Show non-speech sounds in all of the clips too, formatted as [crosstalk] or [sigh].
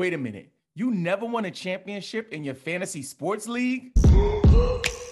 Wait a minute. You never won a championship in your fantasy sports league? [gasps] [gasps] [gasps]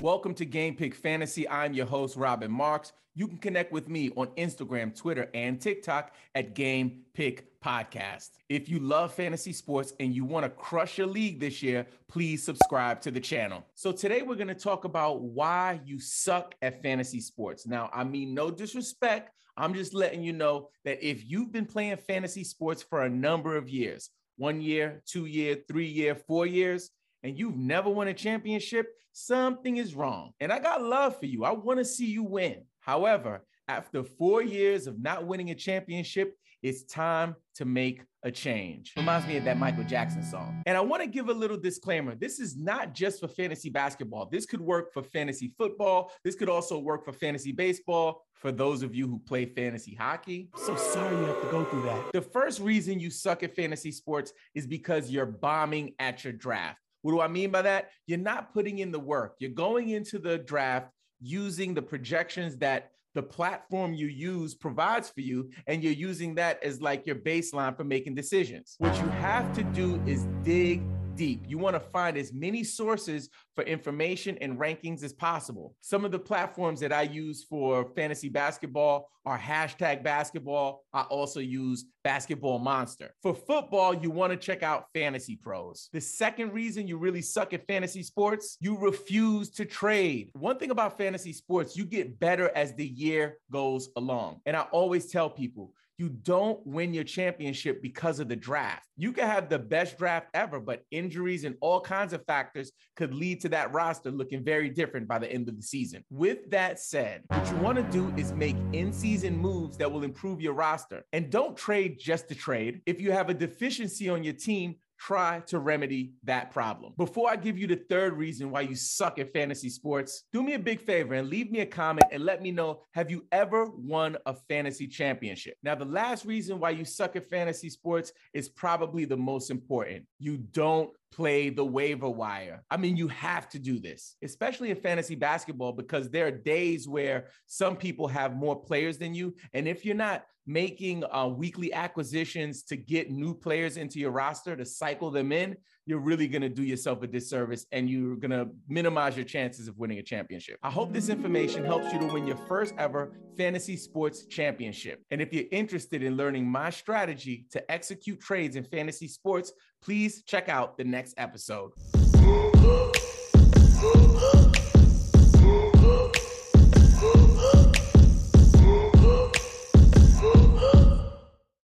Welcome to Game Pick Fantasy. I'm your host, Robin Marks. You can connect with me on Instagram, Twitter, and TikTok at Game Pick Podcast. If you love fantasy sports and you want to crush your league this year, please subscribe to the channel. So, today we're going to talk about why you suck at fantasy sports. Now, I mean, no disrespect. I'm just letting you know that if you've been playing fantasy sports for a number of years, one year, two year, three year, four years, and you've never won a championship, something is wrong. And I got love for you. I want to see you win. However, after four years of not winning a championship, it's time to make a change. Reminds me of that Michael Jackson song. And I want to give a little disclaimer. This is not just for fantasy basketball. This could work for fantasy football. This could also work for fantasy baseball. For those of you who play fantasy hockey, I'm so sorry you have to go through that. The first reason you suck at fantasy sports is because you're bombing at your draft. What do I mean by that? You're not putting in the work. You're going into the draft using the projections that the platform you use provides for you, and you're using that as like your baseline for making decisions. What you have to do is dig deep. You want to find as many sources for information and rankings as possible. Some of the platforms that I use for fantasy basketball are hashtag basketball. I also use Basketball Monster. For football, you want to check out Fantasy Pros. The second reason you really suck at fantasy sports, you refuse to trade. One thing about fantasy sports, you get better as the year goes along. And I always tell people, you don't win your championship because of the draft. You can have the best draft ever, but injuries and all kinds of factors could lead to that roster looking very different by the end of the season. With that said, what you want to do is make in season moves that will improve your roster. And don't trade just to trade. If you have a deficiency on your team, try to remedy that problem. Before I give you the third reason why you suck at fantasy sports, do me a big favor and leave me a comment and let me know have you ever won a fantasy championship? Now, the last reason why you suck at fantasy sports is probably the most important. You don't play the waiver wire. I mean, you have to do this, especially in fantasy basketball, because there are days where some people have more players than you. And if you're not making uh, weekly acquisitions to get new players into your roster to cycle them in, you're really going to do yourself a disservice and you're going to minimize your chances of winning a championship. I hope this information helps you to win your first ever fantasy sports championship. And if you're interested in learning my strategy to execute trades in fantasy sports, please check out the next episode.